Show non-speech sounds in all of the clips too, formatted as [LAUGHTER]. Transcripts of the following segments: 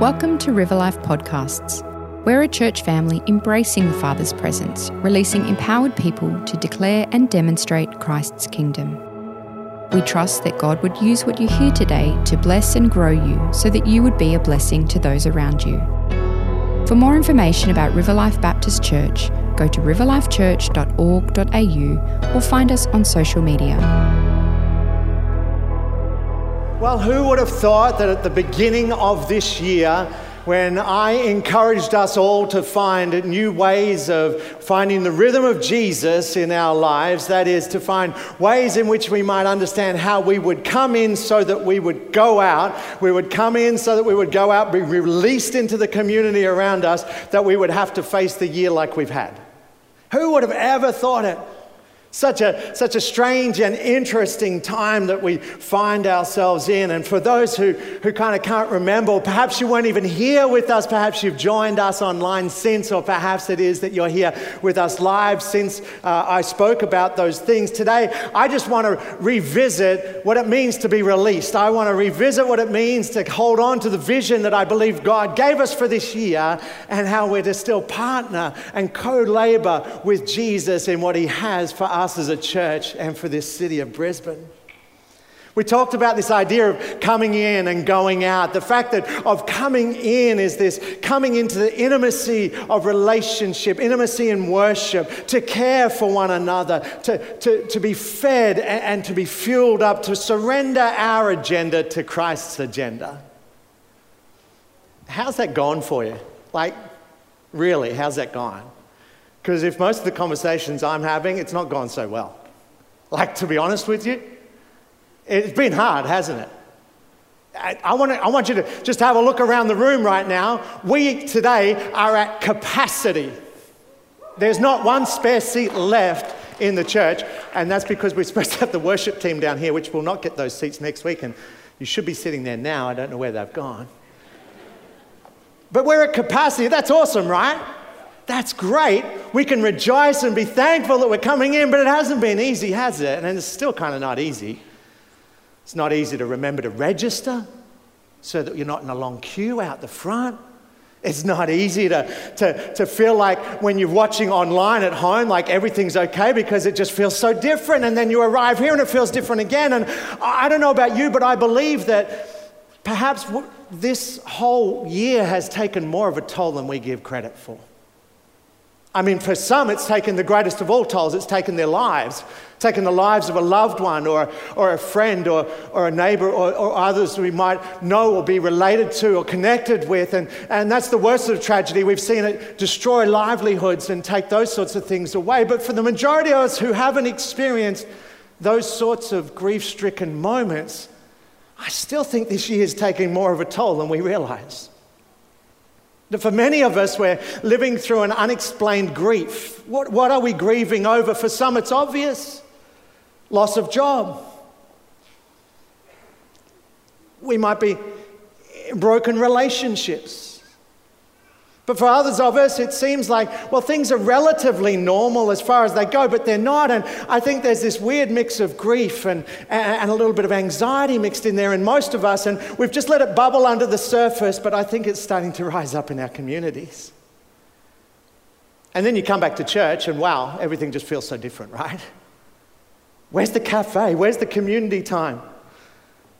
Welcome to River Life Podcasts. We're a church family embracing the Father's presence, releasing empowered people to declare and demonstrate Christ's kingdom. We trust that God would use what you hear today to bless and grow you so that you would be a blessing to those around you. For more information about River Life Baptist Church, go to riverlifechurch.org.au or find us on social media. Well, who would have thought that at the beginning of this year, when I encouraged us all to find new ways of finding the rhythm of Jesus in our lives, that is, to find ways in which we might understand how we would come in so that we would go out, we would come in so that we would go out, be released into the community around us, that we would have to face the year like we've had. Who would have ever thought it? Such a, such a strange and interesting time that we find ourselves in. And for those who, who kind of can't remember, perhaps you weren't even here with us, perhaps you've joined us online since, or perhaps it is that you're here with us live since uh, I spoke about those things. Today, I just want to revisit what it means to be released. I want to revisit what it means to hold on to the vision that I believe God gave us for this year and how we're to still partner and co labor with Jesus in what He has for us us as a church and for this city of Brisbane. We talked about this idea of coming in and going out. The fact that of coming in is this coming into the intimacy of relationship, intimacy in worship, to care for one another, to, to, to be fed and, and to be fueled up, to surrender our agenda to Christ's agenda. How's that gone for you? Like, really, how's that gone? Because if most of the conversations I'm having, it's not gone so well. Like, to be honest with you, it's been hard, hasn't it? I, I, want to, I want you to just have a look around the room right now. We today are at capacity. There's not one spare seat left in the church, and that's because we're [LAUGHS] supposed to have the worship team down here, which will not get those seats next week, and you should be sitting there now. I don't know where they've gone. But we're at capacity. That's awesome, right? That's great. We can rejoice and be thankful that we're coming in, but it hasn't been easy, has it? And it's still kind of not easy. It's not easy to remember to register so that you're not in a long queue out the front. It's not easy to, to, to feel like when you're watching online at home, like everything's okay because it just feels so different. And then you arrive here and it feels different again. And I don't know about you, but I believe that perhaps this whole year has taken more of a toll than we give credit for. I mean, for some, it's taken the greatest of all tolls. It's taken their lives, taken the lives of a loved one or, or a friend or, or a neighbor or, or others we might know or be related to or connected with. And, and that's the worst of tragedy. We've seen it destroy livelihoods and take those sorts of things away. But for the majority of us who haven't experienced those sorts of grief stricken moments, I still think this year is taking more of a toll than we realize. For many of us, we're living through an unexplained grief. What, what are we grieving over? For some, it's obvious loss of job. We might be broken relationships. But for others of us, it seems like, well, things are relatively normal as far as they go, but they're not. And I think there's this weird mix of grief and, and a little bit of anxiety mixed in there in most of us. And we've just let it bubble under the surface, but I think it's starting to rise up in our communities. And then you come back to church, and wow, everything just feels so different, [LAUGHS] right? Where's the cafe? Where's the community time?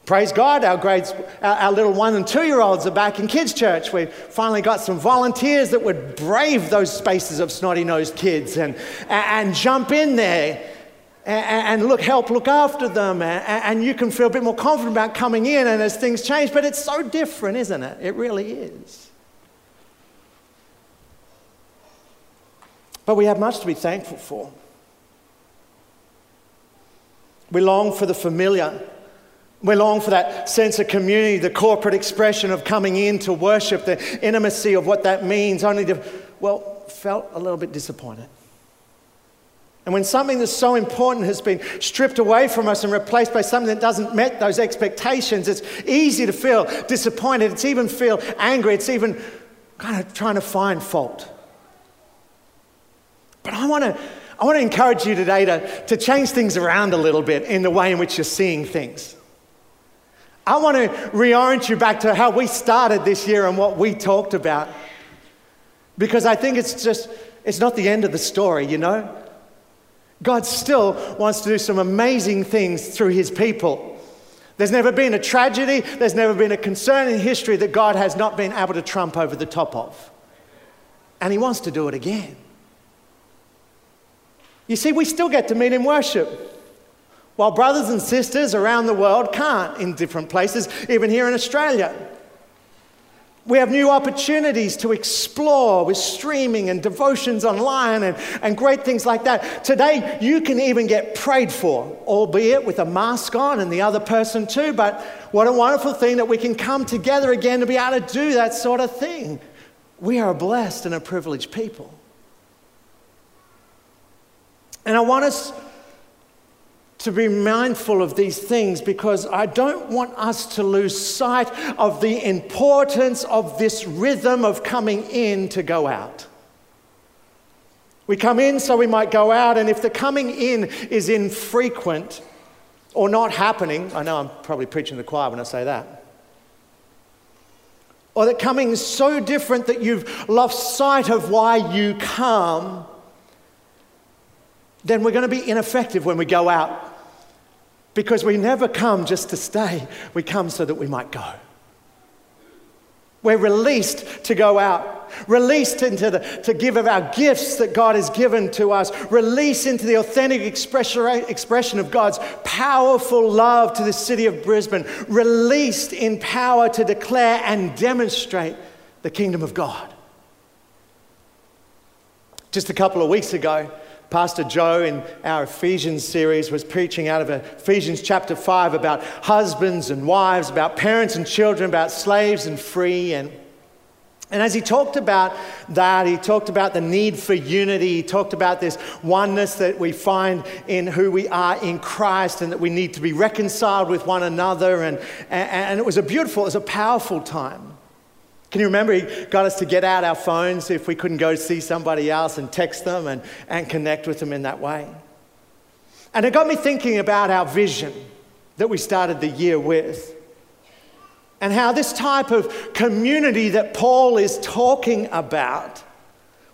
Praise God, our grades, our, our, little one and two year olds are back in kids' church. We've finally got some volunteers that would brave those spaces of snotty nosed kids and, and, and, jump in there and, and, look, help look after them. And, and you can feel a bit more confident about coming in and as things change. But it's so different, isn't it? It really is. But we have much to be thankful for. We long for the familiar we long for that sense of community, the corporate expression of coming in to worship, the intimacy of what that means, only to, well, felt a little bit disappointed. And when something that's so important has been stripped away from us and replaced by something that doesn't meet those expectations, it's easy to feel disappointed. It's even feel angry. It's even kind of trying to find fault. But I want to, I want to encourage you today to, to change things around a little bit in the way in which you're seeing things. I want to reorient you back to how we started this year and what we talked about. Because I think it's just, it's not the end of the story, you know? God still wants to do some amazing things through his people. There's never been a tragedy, there's never been a concern in history that God has not been able to trump over the top of. And he wants to do it again. You see, we still get to meet in worship. While brothers and sisters around the world can't in different places, even here in Australia. We have new opportunities to explore with streaming and devotions online and, and great things like that. Today, you can even get prayed for, albeit with a mask on and the other person too. But what a wonderful thing that we can come together again to be able to do that sort of thing. We are a blessed and a privileged people. And I want us to be mindful of these things because I don't want us to lose sight of the importance of this rhythm of coming in to go out. We come in so we might go out, and if the coming in is infrequent or not happening, I know I'm probably preaching to the choir when I say that. Or that coming is so different that you've lost sight of why you come then we're going to be ineffective when we go out. Because we never come just to stay, we come so that we might go. We're released to go out, released into the, to give of our gifts that God has given to us, released into the authentic expression, expression of God's powerful love to the city of Brisbane, released in power to declare and demonstrate the kingdom of God. Just a couple of weeks ago, Pastor Joe in our Ephesians series was preaching out of Ephesians chapter 5 about husbands and wives, about parents and children, about slaves and free. And, and as he talked about that, he talked about the need for unity. He talked about this oneness that we find in who we are in Christ and that we need to be reconciled with one another. And, and, and it was a beautiful, it was a powerful time. Can you remember he got us to get out our phones if we couldn't go see somebody else and text them and, and connect with them in that way? And it got me thinking about our vision that we started the year with. And how this type of community that Paul is talking about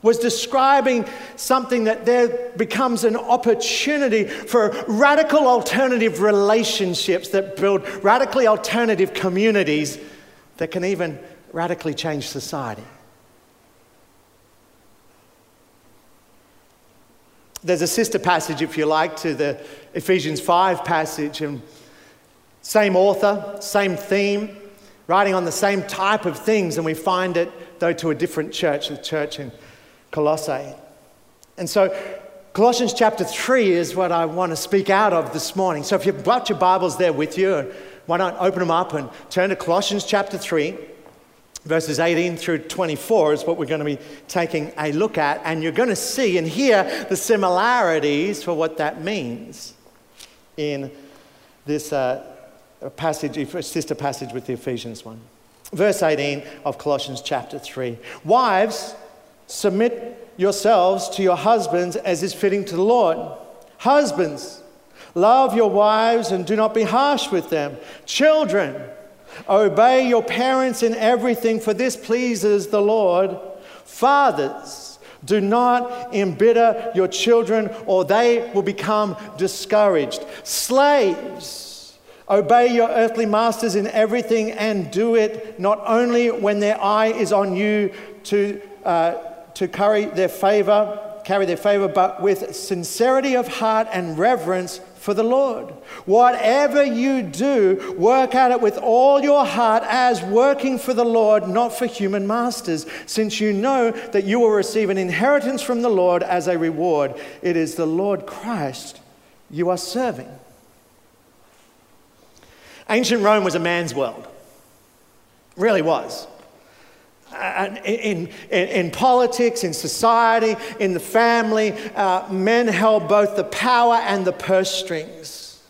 was describing something that there becomes an opportunity for radical alternative relationships that build radically alternative communities that can even radically change society. There's a sister passage, if you like, to the Ephesians 5 passage, and same author, same theme, writing on the same type of things, and we find it, though, to a different church, the church in Colossae. And so, Colossians chapter 3 is what I want to speak out of this morning. So, if you've got your Bibles there with you, why not open them up and turn to Colossians chapter 3 verses 18 through 24 is what we're going to be taking a look at. And you're going to see and hear the similarities for what that means in this uh, passage, sister passage with the Ephesians one. Verse 18 of Colossians chapter 3. Wives, submit yourselves to your husbands as is fitting to the Lord. Husbands, love your wives and do not be harsh with them. Children, Obey your parents in everything, for this pleases the Lord. Fathers, do not embitter your children, or they will become discouraged. Slaves, obey your earthly masters in everything and do it not only when their eye is on you to, uh, to carry their favor, carry their favor, but with sincerity of heart and reverence for the Lord. Whatever you do, work at it with all your heart as working for the Lord, not for human masters, since you know that you will receive an inheritance from the Lord as a reward. It is the Lord Christ you are serving. Ancient Rome was a man's world. It really was in, in, in, politics, in society, in the family, uh, men held both the power and the purse strings.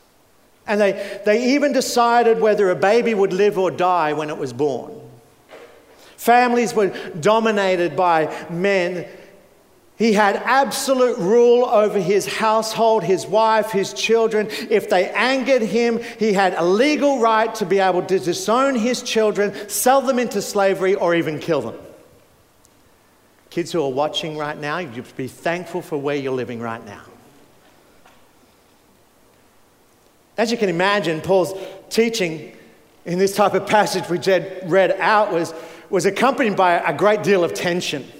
And they, they even decided whether a baby would live or die when it was born. Families were dominated by men He had absolute rule over his household, his wife, his children. If they angered him, he had a legal right to be able to disown his children, sell them into slavery, or even kill them. Kids who are watching right now, you be thankful for where you're living right now. As you can imagine, Paul's teaching in this type of passage we read out was, was accompanied by a great deal of tension.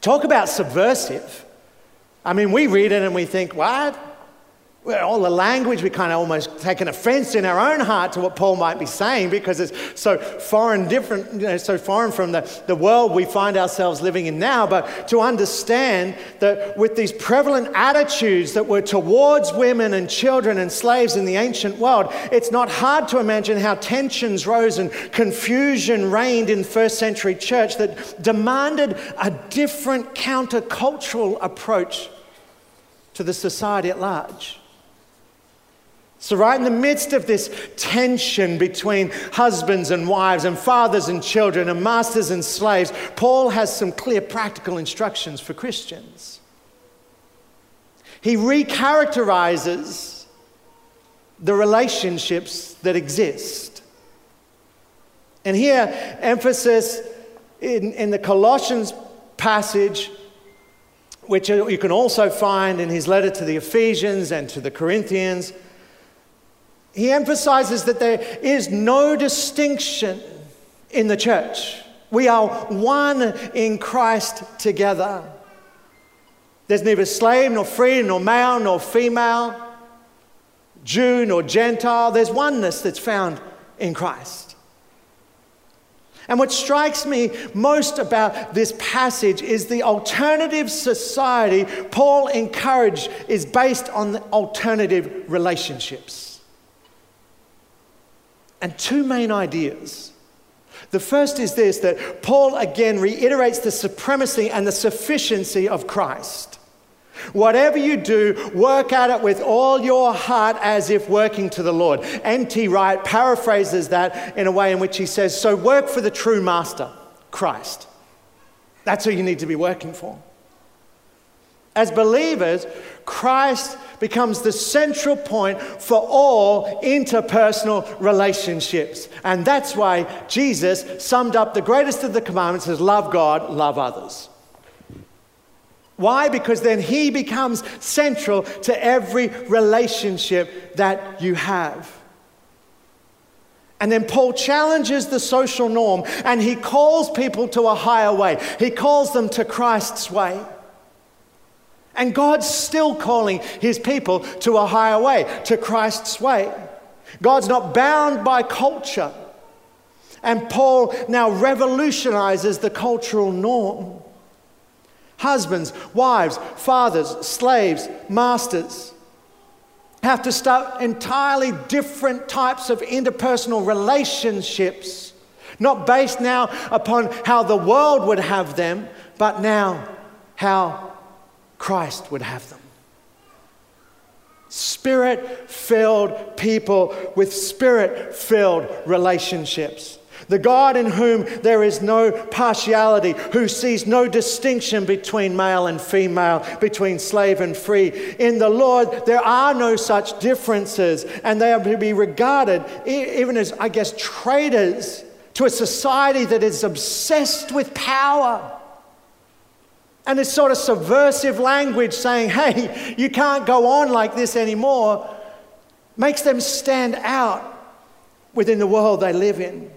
Talk about subversive. I mean, we read it and we think, what? All the language, we kind of almost take an offense in our own heart to what Paul might be saying because it's so foreign, different, you know, so foreign from the, the world we find ourselves living in now. But to understand that with these prevalent attitudes that were towards women and children and slaves in the ancient world, it's not hard to imagine how tensions rose and confusion reigned in first century church that demanded a different countercultural approach to the society at large. So, right in the midst of this tension between husbands and wives, and fathers and children, and masters and slaves, Paul has some clear practical instructions for Christians. He recharacterizes the relationships that exist. And here, emphasis in, in the Colossians passage, which you can also find in his letter to the Ephesians and to the Corinthians he emphasizes that there is no distinction in the church. We are one in Christ together. There's neither slave nor free, nor male nor female, Jew nor Gentile. There's oneness that's found in Christ. And what strikes me most about this passage is the alternative society Paul encouraged is based on alternative relationships. And two main ideas. The first is this that Paul again reiterates the supremacy and the sufficiency of Christ. Whatever you do, work at it with all your heart as if working to the Lord. N.T. Wright paraphrases that in a way in which he says, So work for the true master, Christ. That's who you need to be working for. As believers, Christ becomes the central point for all interpersonal relationships. And that's why Jesus summed up the greatest of the commandments as love God, love others. Why? Because then he becomes central to every relationship that you have. And then Paul challenges the social norm and he calls people to a higher way. He calls them to Christ's way. And God's still calling his people to a higher way, to Christ's way. God's not bound by culture. And Paul now revolutionizes the cultural norm. Husbands, wives, fathers, slaves, masters have to start entirely different types of interpersonal relationships, not based now upon how the world would have them, but now how Christ would have them. Spirit filled people with spirit filled relationships. The God in whom there is no partiality, who sees no distinction between male and female, between slave and free. In the Lord, there are no such differences, and they are to be regarded even as, I guess, traitors to a society that is obsessed with power. And this sort of subversive language saying, hey, you can't go on like this anymore, makes them stand out within the world they live in.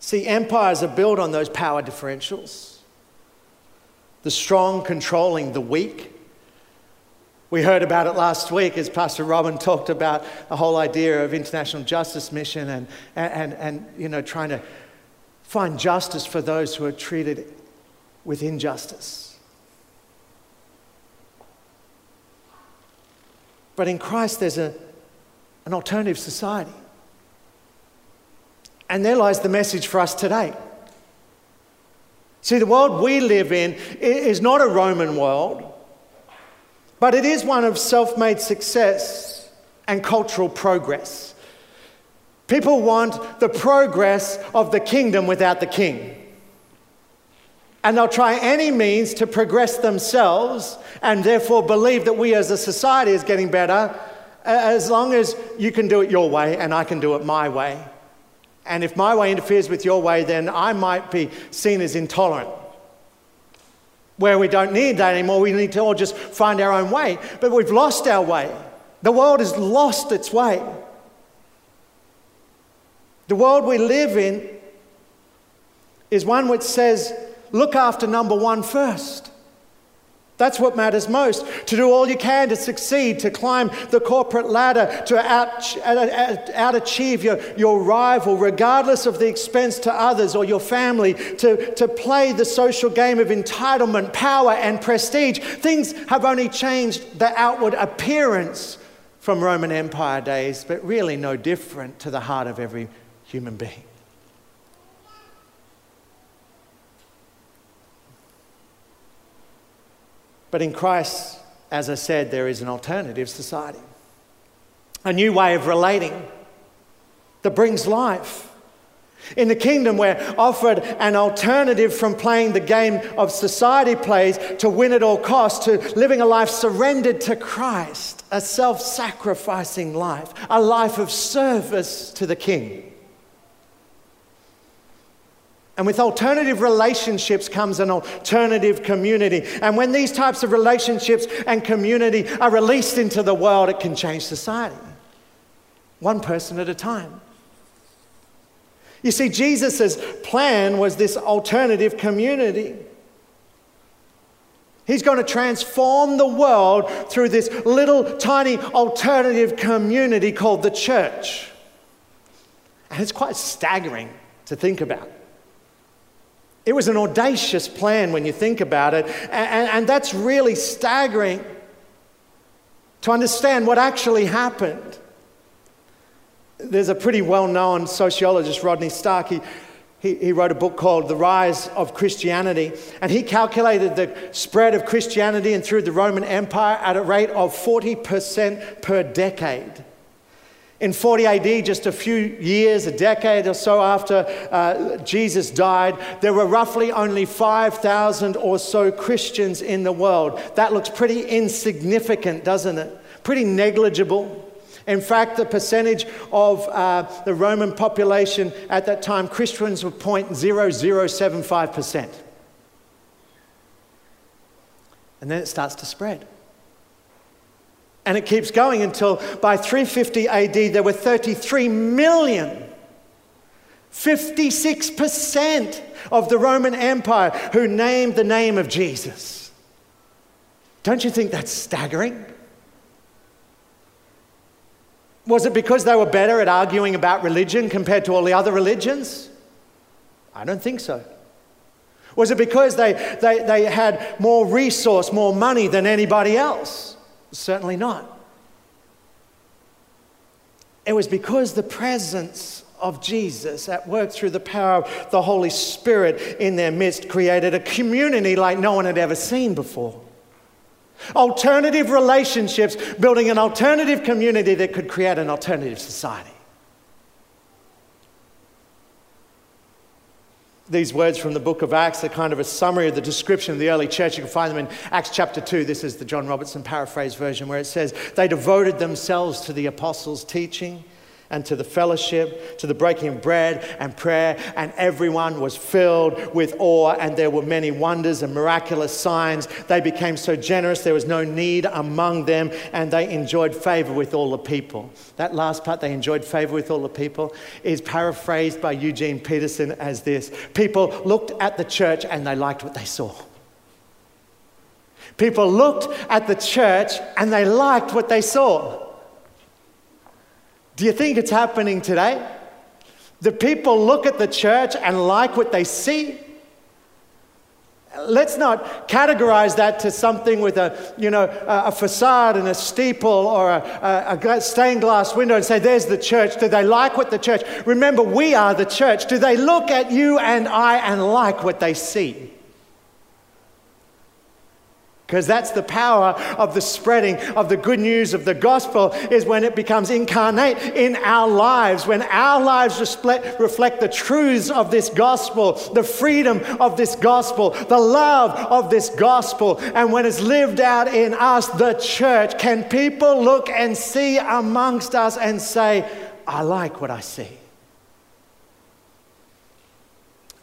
See, empires are built on those power differentials the strong controlling the weak. We heard about it last week as Pastor Robin talked about the whole idea of international justice mission and, and, and, you know, trying to find justice for those who are treated with injustice. But in Christ, there's a, an alternative society. And there lies the message for us today. See, the world we live in is not a Roman world, but it is one of self made success and cultural progress. People want the progress of the kingdom without the king. And they'll try any means to progress themselves and therefore believe that we as a society is getting better as long as you can do it your way and I can do it my way. And if my way interferes with your way, then I might be seen as intolerant. Where we don't need that anymore, we need to all just find our own way. But we've lost our way. The world has lost its way. The world we live in is one which says, look after number one first. That's what matters most. To do all you can to succeed, to climb the corporate ladder, to out, uh, uh, out, achieve your, your rival, regardless of the expense to others or your family, to, to play the social game of entitlement, power, and prestige. Things have only changed the outward appearance from Roman Empire days, but really no different to the heart of every human being. But in Christ, as I said, there is an alternative society, a new way of relating that brings life. In the kingdom, we're offered an alternative from playing the game of society plays to win at all costs, to living a life surrendered to Christ, a self sacrificing life, a life of service to the King. And with alternative relationships comes an alternative community. And when these types of relationships and community are released into the world, it can change society. One person at a time. You see, Jesus' plan was this alternative community. He's going to transform the world through this little tiny alternative community called the church. And it's quite staggering to think about. It was an audacious plan when you think about it, and, and that's really staggering to understand what actually happened. There's a pretty well known sociologist, Rodney Stark. He, he, he, wrote a book called The Rise of Christianity, and he calculated the spread of Christianity and through the Roman Empire at a rate of 40% per decade. In 40 AD, just a few years, a decade or so after uh, Jesus died, there were roughly only 5,000 or so Christians in the world. That looks pretty insignificant, doesn't it? Pretty negligible. In fact, the percentage of uh, the Roman population at that time, Christians were 0.0075%. And then it starts to spread. And it keeps going until by 350 AD there were 33 million. 56% of the Roman Empire who named the name of Jesus. Don't you think that's staggering? Was it because they were better at arguing about religion compared to all the other religions? I don't think so. Was it because they, they, they had more resource, more money than anybody else? Certainly not. It was because the presence of Jesus at work through the power of the Holy Spirit in their midst created a community like no one had ever seen before. Alternative relationships, building an alternative community that could create an alternative society. These words from the book of Acts are kind of a summary of the description of the early church. You can find them in Acts chapter 2. This is the John Robertson paraphrase version where it says, They devoted themselves to the apostles' teaching and to the fellowship, to the breaking of bread and prayer, and everyone was filled with awe, and there were many wonders and miraculous signs. They became so generous, there was no need among them, and they enjoyed favor with all the people. That last part, they enjoyed favor with all the people, is paraphrased by Eugene Peterson as this People looked at the church and they liked what they saw. People looked at the church and they liked what they saw. Do you think it's happening today? The people look at the church and like what they see. Let's not categorize that to something with a, you know, a, facade and a steeple or a, a, a stained glass window and say, there's the church. Do they like what the church? Remember, we are the church. Do they look at you and I and like what they see? Because that's the power of the spreading of the good news of the gospel is when it becomes incarnate in our lives, when our lives reflect, the truths of this gospel, the freedom of this gospel, the love of this gospel, and when it's lived out in us, the church. Can people look and see amongst us and say, I like what I see?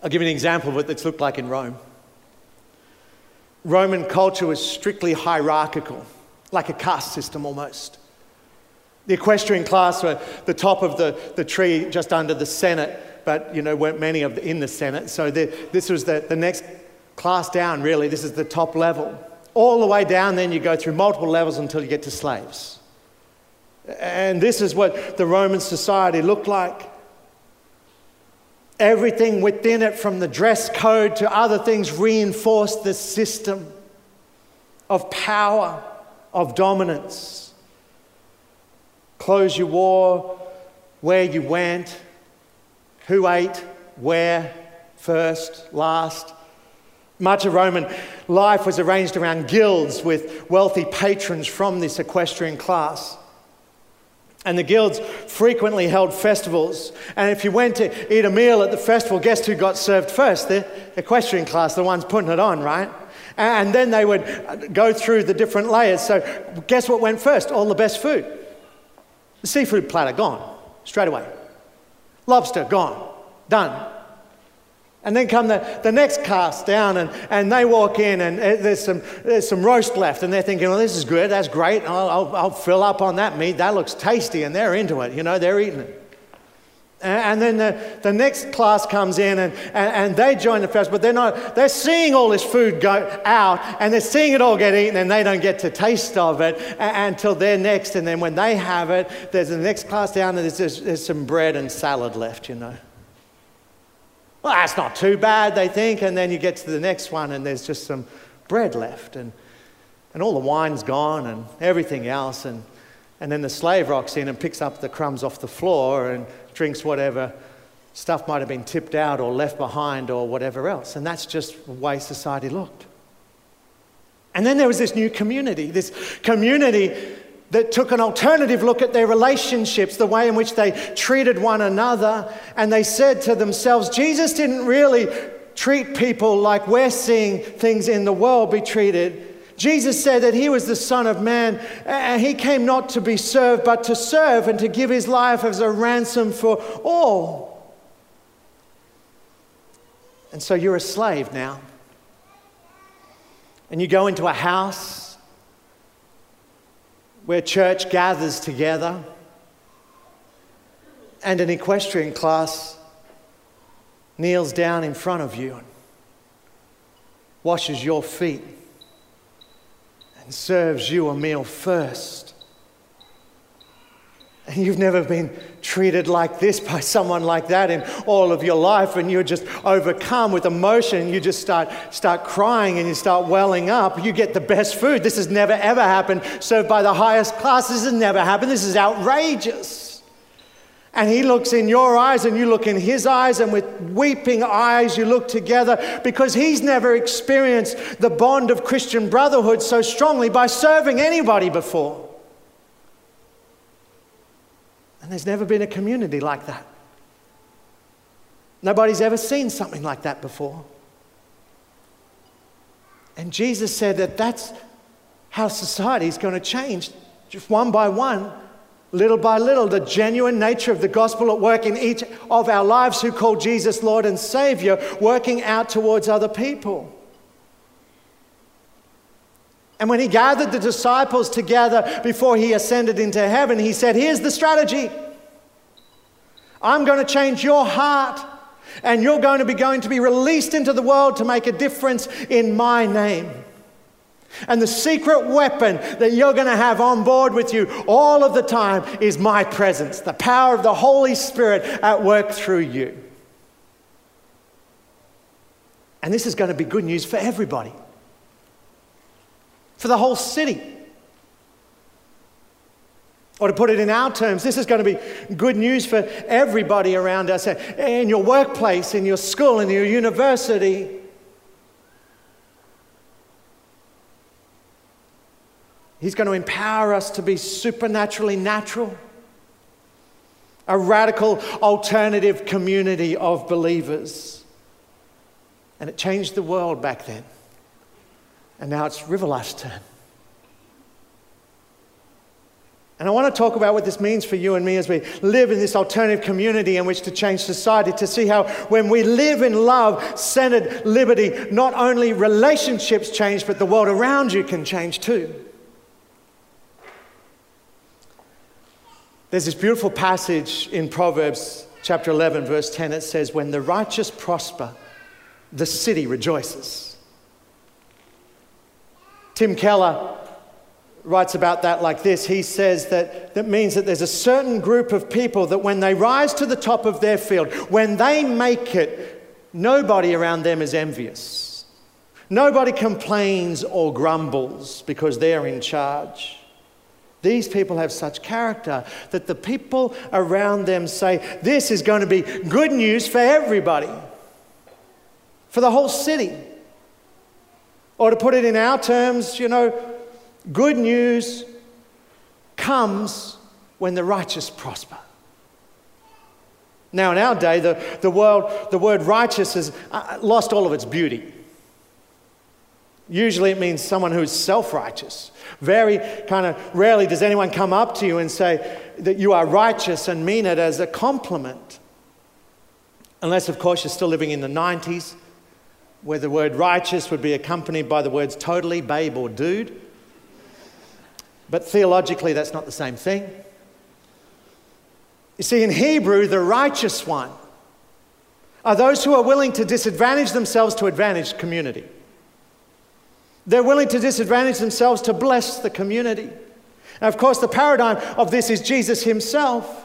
I'll give you an example of what this looked like in Rome. Roman culture was strictly hierarchical, like a caste system almost. The equestrian class were the top of the, the tree just under the Senate, but you know, weren't many of the, in the Senate. So the, this was the, the next class down, really. This is the top level. All the way down, then you go through multiple levels until you get to slaves. And this is what the Roman society looked like. Everything within it, from the dress code to other things, reinforced the system of power, of dominance. Clothes you wore, where you went, who ate, where, first, last. Much of Roman life was arranged around guilds with wealthy patrons from this equestrian class. And the guilds frequently held festivals. And if you went to eat a meal at the festival, guess who got served first? The equestrian class, the ones putting it on, right? And then they would go through the different layers. So, guess what went first? All the best food. The seafood platter, gone, straight away. Lobster, gone, done. And then come the, the next caste down, and, and they walk in, and uh, there's some, there's some roast left, and they're thinking, well, this is good, that's great, I'll, I'll, I'll fill up on that meat, that looks tasty, and they're into it, you know, they're eating it. And then the, the next class comes in and, and, and, they join the fest, but they're not, they're seeing all this food go out and they're seeing it all get eaten and they don't get to taste of it until they're next. And then when they have it, there's the next class down and there's, there's some bread and salad left, you know. Well, that's not too bad, they think. And then you get to the next one and there's just some bread left and, and all the wine's gone and everything else. And, and then the slave rocks in and picks up the crumbs off the floor and drinks whatever stuff might have been tipped out or left behind or whatever else. And that's just the way society looked. And then there was this new community, this community that took an alternative look at their relationships, the way in which they treated one another, and they said to themselves, Jesus didn't really treat people like we're seeing things in the world be treated. Jesus said that he was the Son of Man, and he came not to be served, but to serve and to give his life as a ransom for all. And so you're a slave now. And you go into a house where church gathers together and an equestrian class kneels down in front of you and washes your feet and serves you a meal first. And you've never been treated like this by someone like that in all of your life, and you're just overcome with emotion. You just start, start crying and you start welling up. You get the best food. This has never, ever happened. Served by the highest class. This has never happened. This is outrageous. And he looks in your eyes, and you look in his eyes, and with weeping eyes, you look together because he's never experienced the bond of Christian brotherhood so strongly by serving anybody before. And there's never been a community like that. Nobody's ever seen something like that before. And Jesus said that that's how society is going to change, just one by one, little by little. The genuine nature of the gospel at work in each of our lives who call Jesus Lord and Savior, working out towards other people. And when he gathered the disciples together before he ascended into heaven, he said, Here's the strategy. I'm going to change your heart, and you're going to be going to be released into the world to make a difference in my name. And the secret weapon that you're going to have on board with you all of the time is my presence, the power of the Holy Spirit at work through you. And this is going to be good news for everybody for the whole city. Or to put it in our terms, this is going to be good news for everybody around us in your workplace, in your school, in your university. He's going to empower us to be supernaturally natural. A radical alternative community of believers. And it changed the world back then. And now it's Riverlife's turn. And I want to talk about what this means for you and me as we live in this alternative community in which to change society, to see how when we live in love, centered liberty, not only relationships change, but the world around you can change too. There's this beautiful passage in Proverbs chapter 11, verse 10. It says, When the righteous prosper, the city rejoices. Tim Keller writes about that like this. He says that that means that there's a certain group of people that when they rise to the top of their field, when they make it, nobody around them is envious. Nobody complains or grumbles because they're in charge. These people have such character that the people around them say, This is going to be good news for everybody, for the whole city. Or to put it in our terms, you know, Good news comes when the righteous prosper. Now, in our day, the, the, world, the word righteous has uh, lost all of its beauty. Usually it means someone who's self righteous. Very kind of rarely does anyone come up to you and say that you are righteous and mean it as a compliment. Unless, of course, you're still living in the 90s, where the word righteous would be accompanied by the words totally, babe, or dude. But theologically, that's not the same thing. You see, in Hebrew, the righteous one are those who are willing to disadvantage themselves to advantage community. They're willing to disadvantage themselves to bless the community. And of course, the paradigm of this is Jesus himself,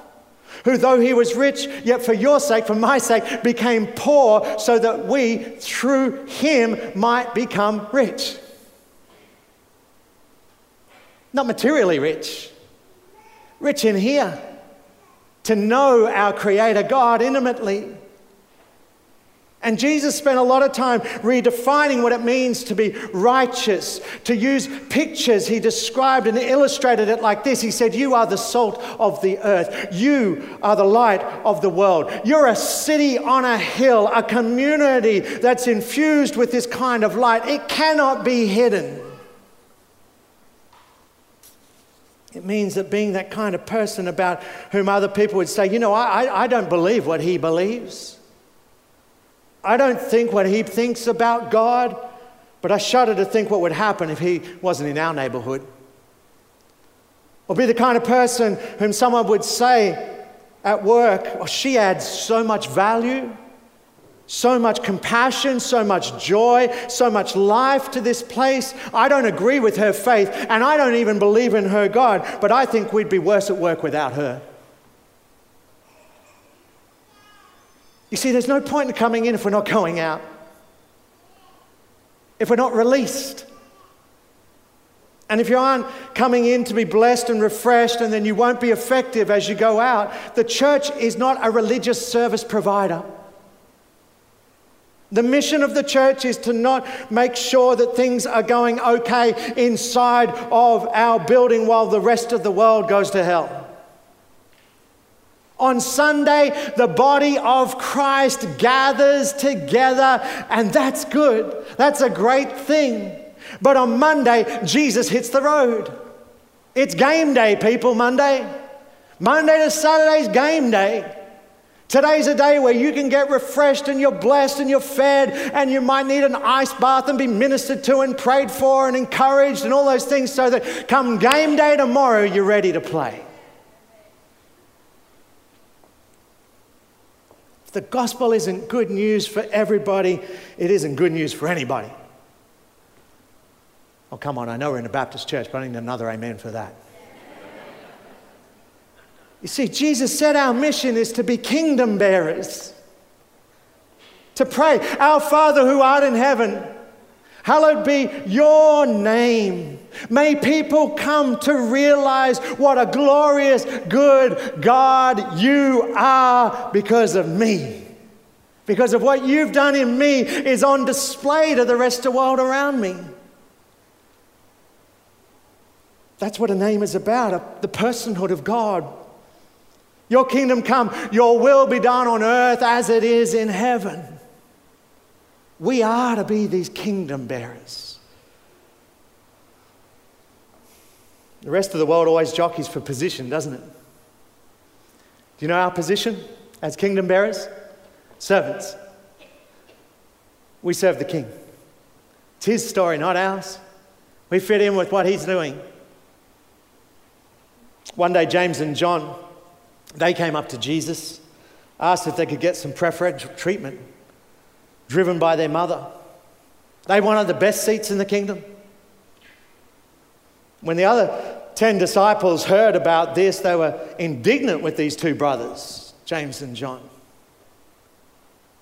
who, though he was rich, yet for your sake, for my sake, became poor so that we, through him, might become rich. Not materially rich, rich in here, to know our Creator God intimately. And Jesus spent a lot of time redefining what it means to be righteous, to use pictures. He described and illustrated it like this He said, You are the salt of the earth, you are the light of the world. You're a city on a hill, a community that's infused with this kind of light. It cannot be hidden. It means that being that kind of person about whom other people would say, you know, I, I don't believe what he believes. I don't think what he thinks about God, but I shudder to think what would happen if he wasn't in our neighborhood. Or be the kind of person whom someone would say at work, oh, she adds so much value so much compassion, so much joy, so much life to this place. I don't agree with her faith, and I don't even believe in her God, but I think we'd be worse at work without her. You see, there's no point in coming in if we're not going out, if we're not released. And if you aren't coming in to be blessed and refreshed, and then you won't be effective as you go out, the church is not a religious service provider. The mission of the church is to not make sure that things are going okay inside of our building while the rest of the world goes to hell. On Sunday, the body of Christ gathers together, and that's good. That's a great thing. But on Monday, Jesus hits the road. It's game day, people, Monday. Monday to Saturday's game day. Today's a day where you can get refreshed and you're blessed and you're fed, and you might need an ice bath and be ministered to and prayed for and encouraged and all those things so that come game day tomorrow, you're ready to play. If the gospel isn't good news for everybody, it isn't good news for anybody. Oh, come on, I know we're in a Baptist church, but I need another amen for that. You see, Jesus said our mission is to be kingdom bearers. To pray, Our Father who art in heaven, hallowed be your name. May people come to realize what a glorious, good God you are because of me. Because of what you've done in me is on display to the rest of the world around me. That's what a name is about the personhood of God. Your kingdom come, your will be done on earth as it is in heaven. We are to be these kingdom bearers. The rest of the world always jockeys for position, doesn't it? Do you know our position as kingdom bearers? Servants. We serve the king. It's his story, not ours. We fit in with what he's doing. One day, James and John, they came up to Jesus, asked if they could get some preferential treatment, driven by their mother. They wanted the best seats in the kingdom. When the other 10 disciples heard about this, they were indignant with these two brothers, James and John.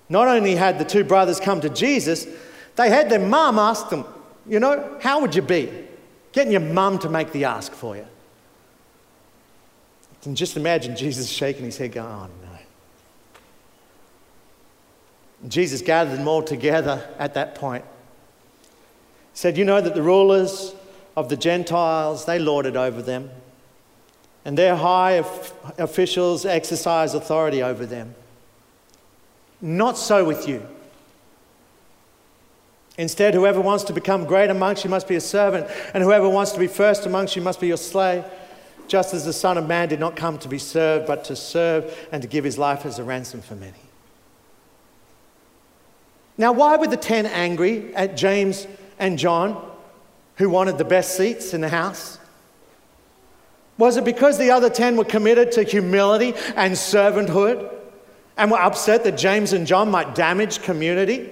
Not only had the two brothers come to Jesus, they had their mum ask them, You know, how would you be? Getting your mum to make the ask for you. And just imagine Jesus shaking his head, going, Oh, no. And Jesus gathered them all together at that point. He said, You know that the rulers of the Gentiles, they lorded over them, and their high officials exercise authority over them. Not so with you. Instead, whoever wants to become great amongst you must be a servant, and whoever wants to be first amongst you must be your slave just as the Son of Man did not come to be served, but to serve and to give his life as a ransom for many. Now, why were the ten angry at James and John, who wanted the best seats in the house? Was it because the other ten were committed to humility and servanthood and were upset that James and John might damage community?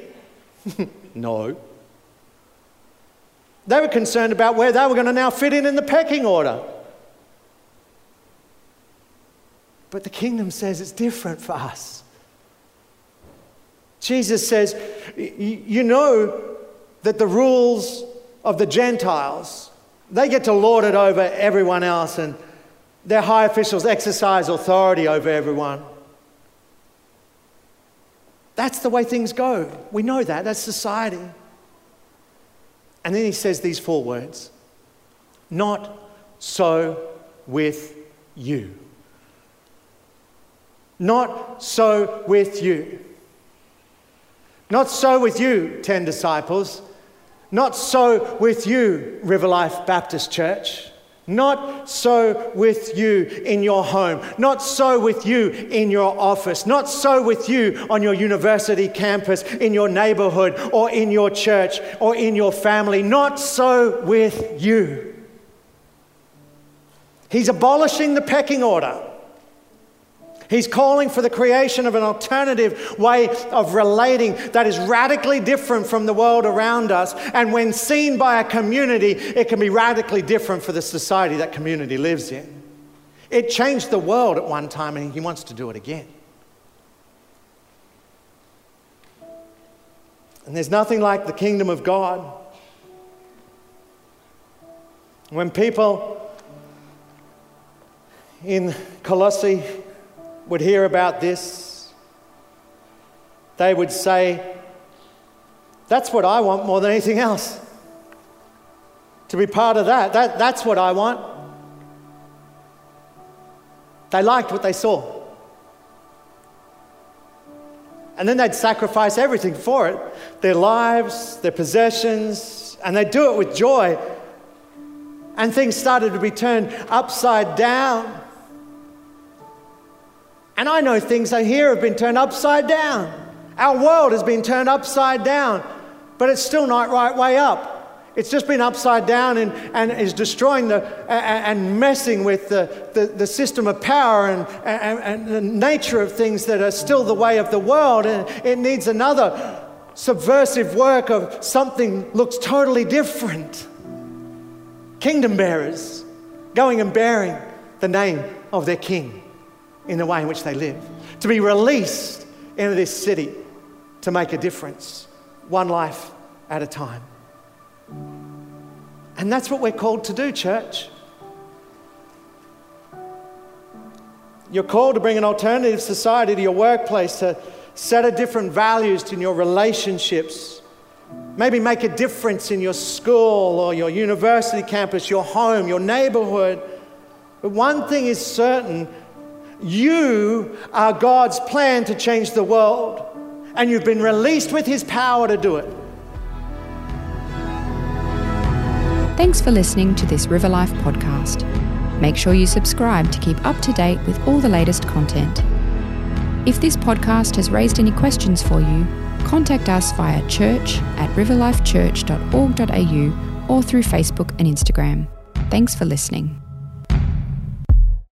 [LAUGHS] no. They were concerned about where they were going to now fit in in the pecking order. But the kingdom says it's different for us. Jesus says, You know that the rules of the Gentiles, they get to lord it over everyone else, and their high officials exercise authority over everyone. That's the way things go. We know that. That's society. And then he says these four words Not so with you. Not so with you. Not so with you, 10 disciples. Not so with you, River Life Baptist Church. Not so with you in your home. Not so with you in your office. Not so with you on your university campus, in your neighborhood, or in your church, or in your family. Not so with you. He's abolishing the pecking order. He's calling for the creation of an alternative way of relating that is radically different from the world around us. And when seen by a community, it can be radically different for the society that community lives in. It changed the world at one time, and he wants to do it again. And there's nothing like the kingdom of God. When people in Colossae would hear about this, they would say, That's what I want more than anything else. To be part of that, that that's what I want. They liked what they saw. And then they'd sacrifice everything for it their lives, their possessions, and they'd do it with joy. And things started to be turned upside down. And I know things I hear have been turned upside down. Our world has been turned upside down, but it's still not right way up. It's just been upside down and, and is destroying the, and, and messing with the, the, the, system of power and, and, and the nature of things that are still the way of the world. And it needs another subversive work of something looks totally different. Kingdom bearers going and bearing the name of their king in the way in which they live, to be released into this city to make a difference, one life at a time. And that's what we're called to do, church. You're called to bring an alternative society to your workplace, to set a different values in your relationships, maybe make a difference in your school or your university campus, your home, your neighborhood. But one thing is certain you are God's plan to change the world, and you've been released with His power to do it. Thanks for listening to this River Life podcast. Make sure you subscribe to keep up to date with all the latest content. If this podcast has raised any questions for you, contact us via church at riverlifechurch.org.au or through Facebook and Instagram. Thanks for listening.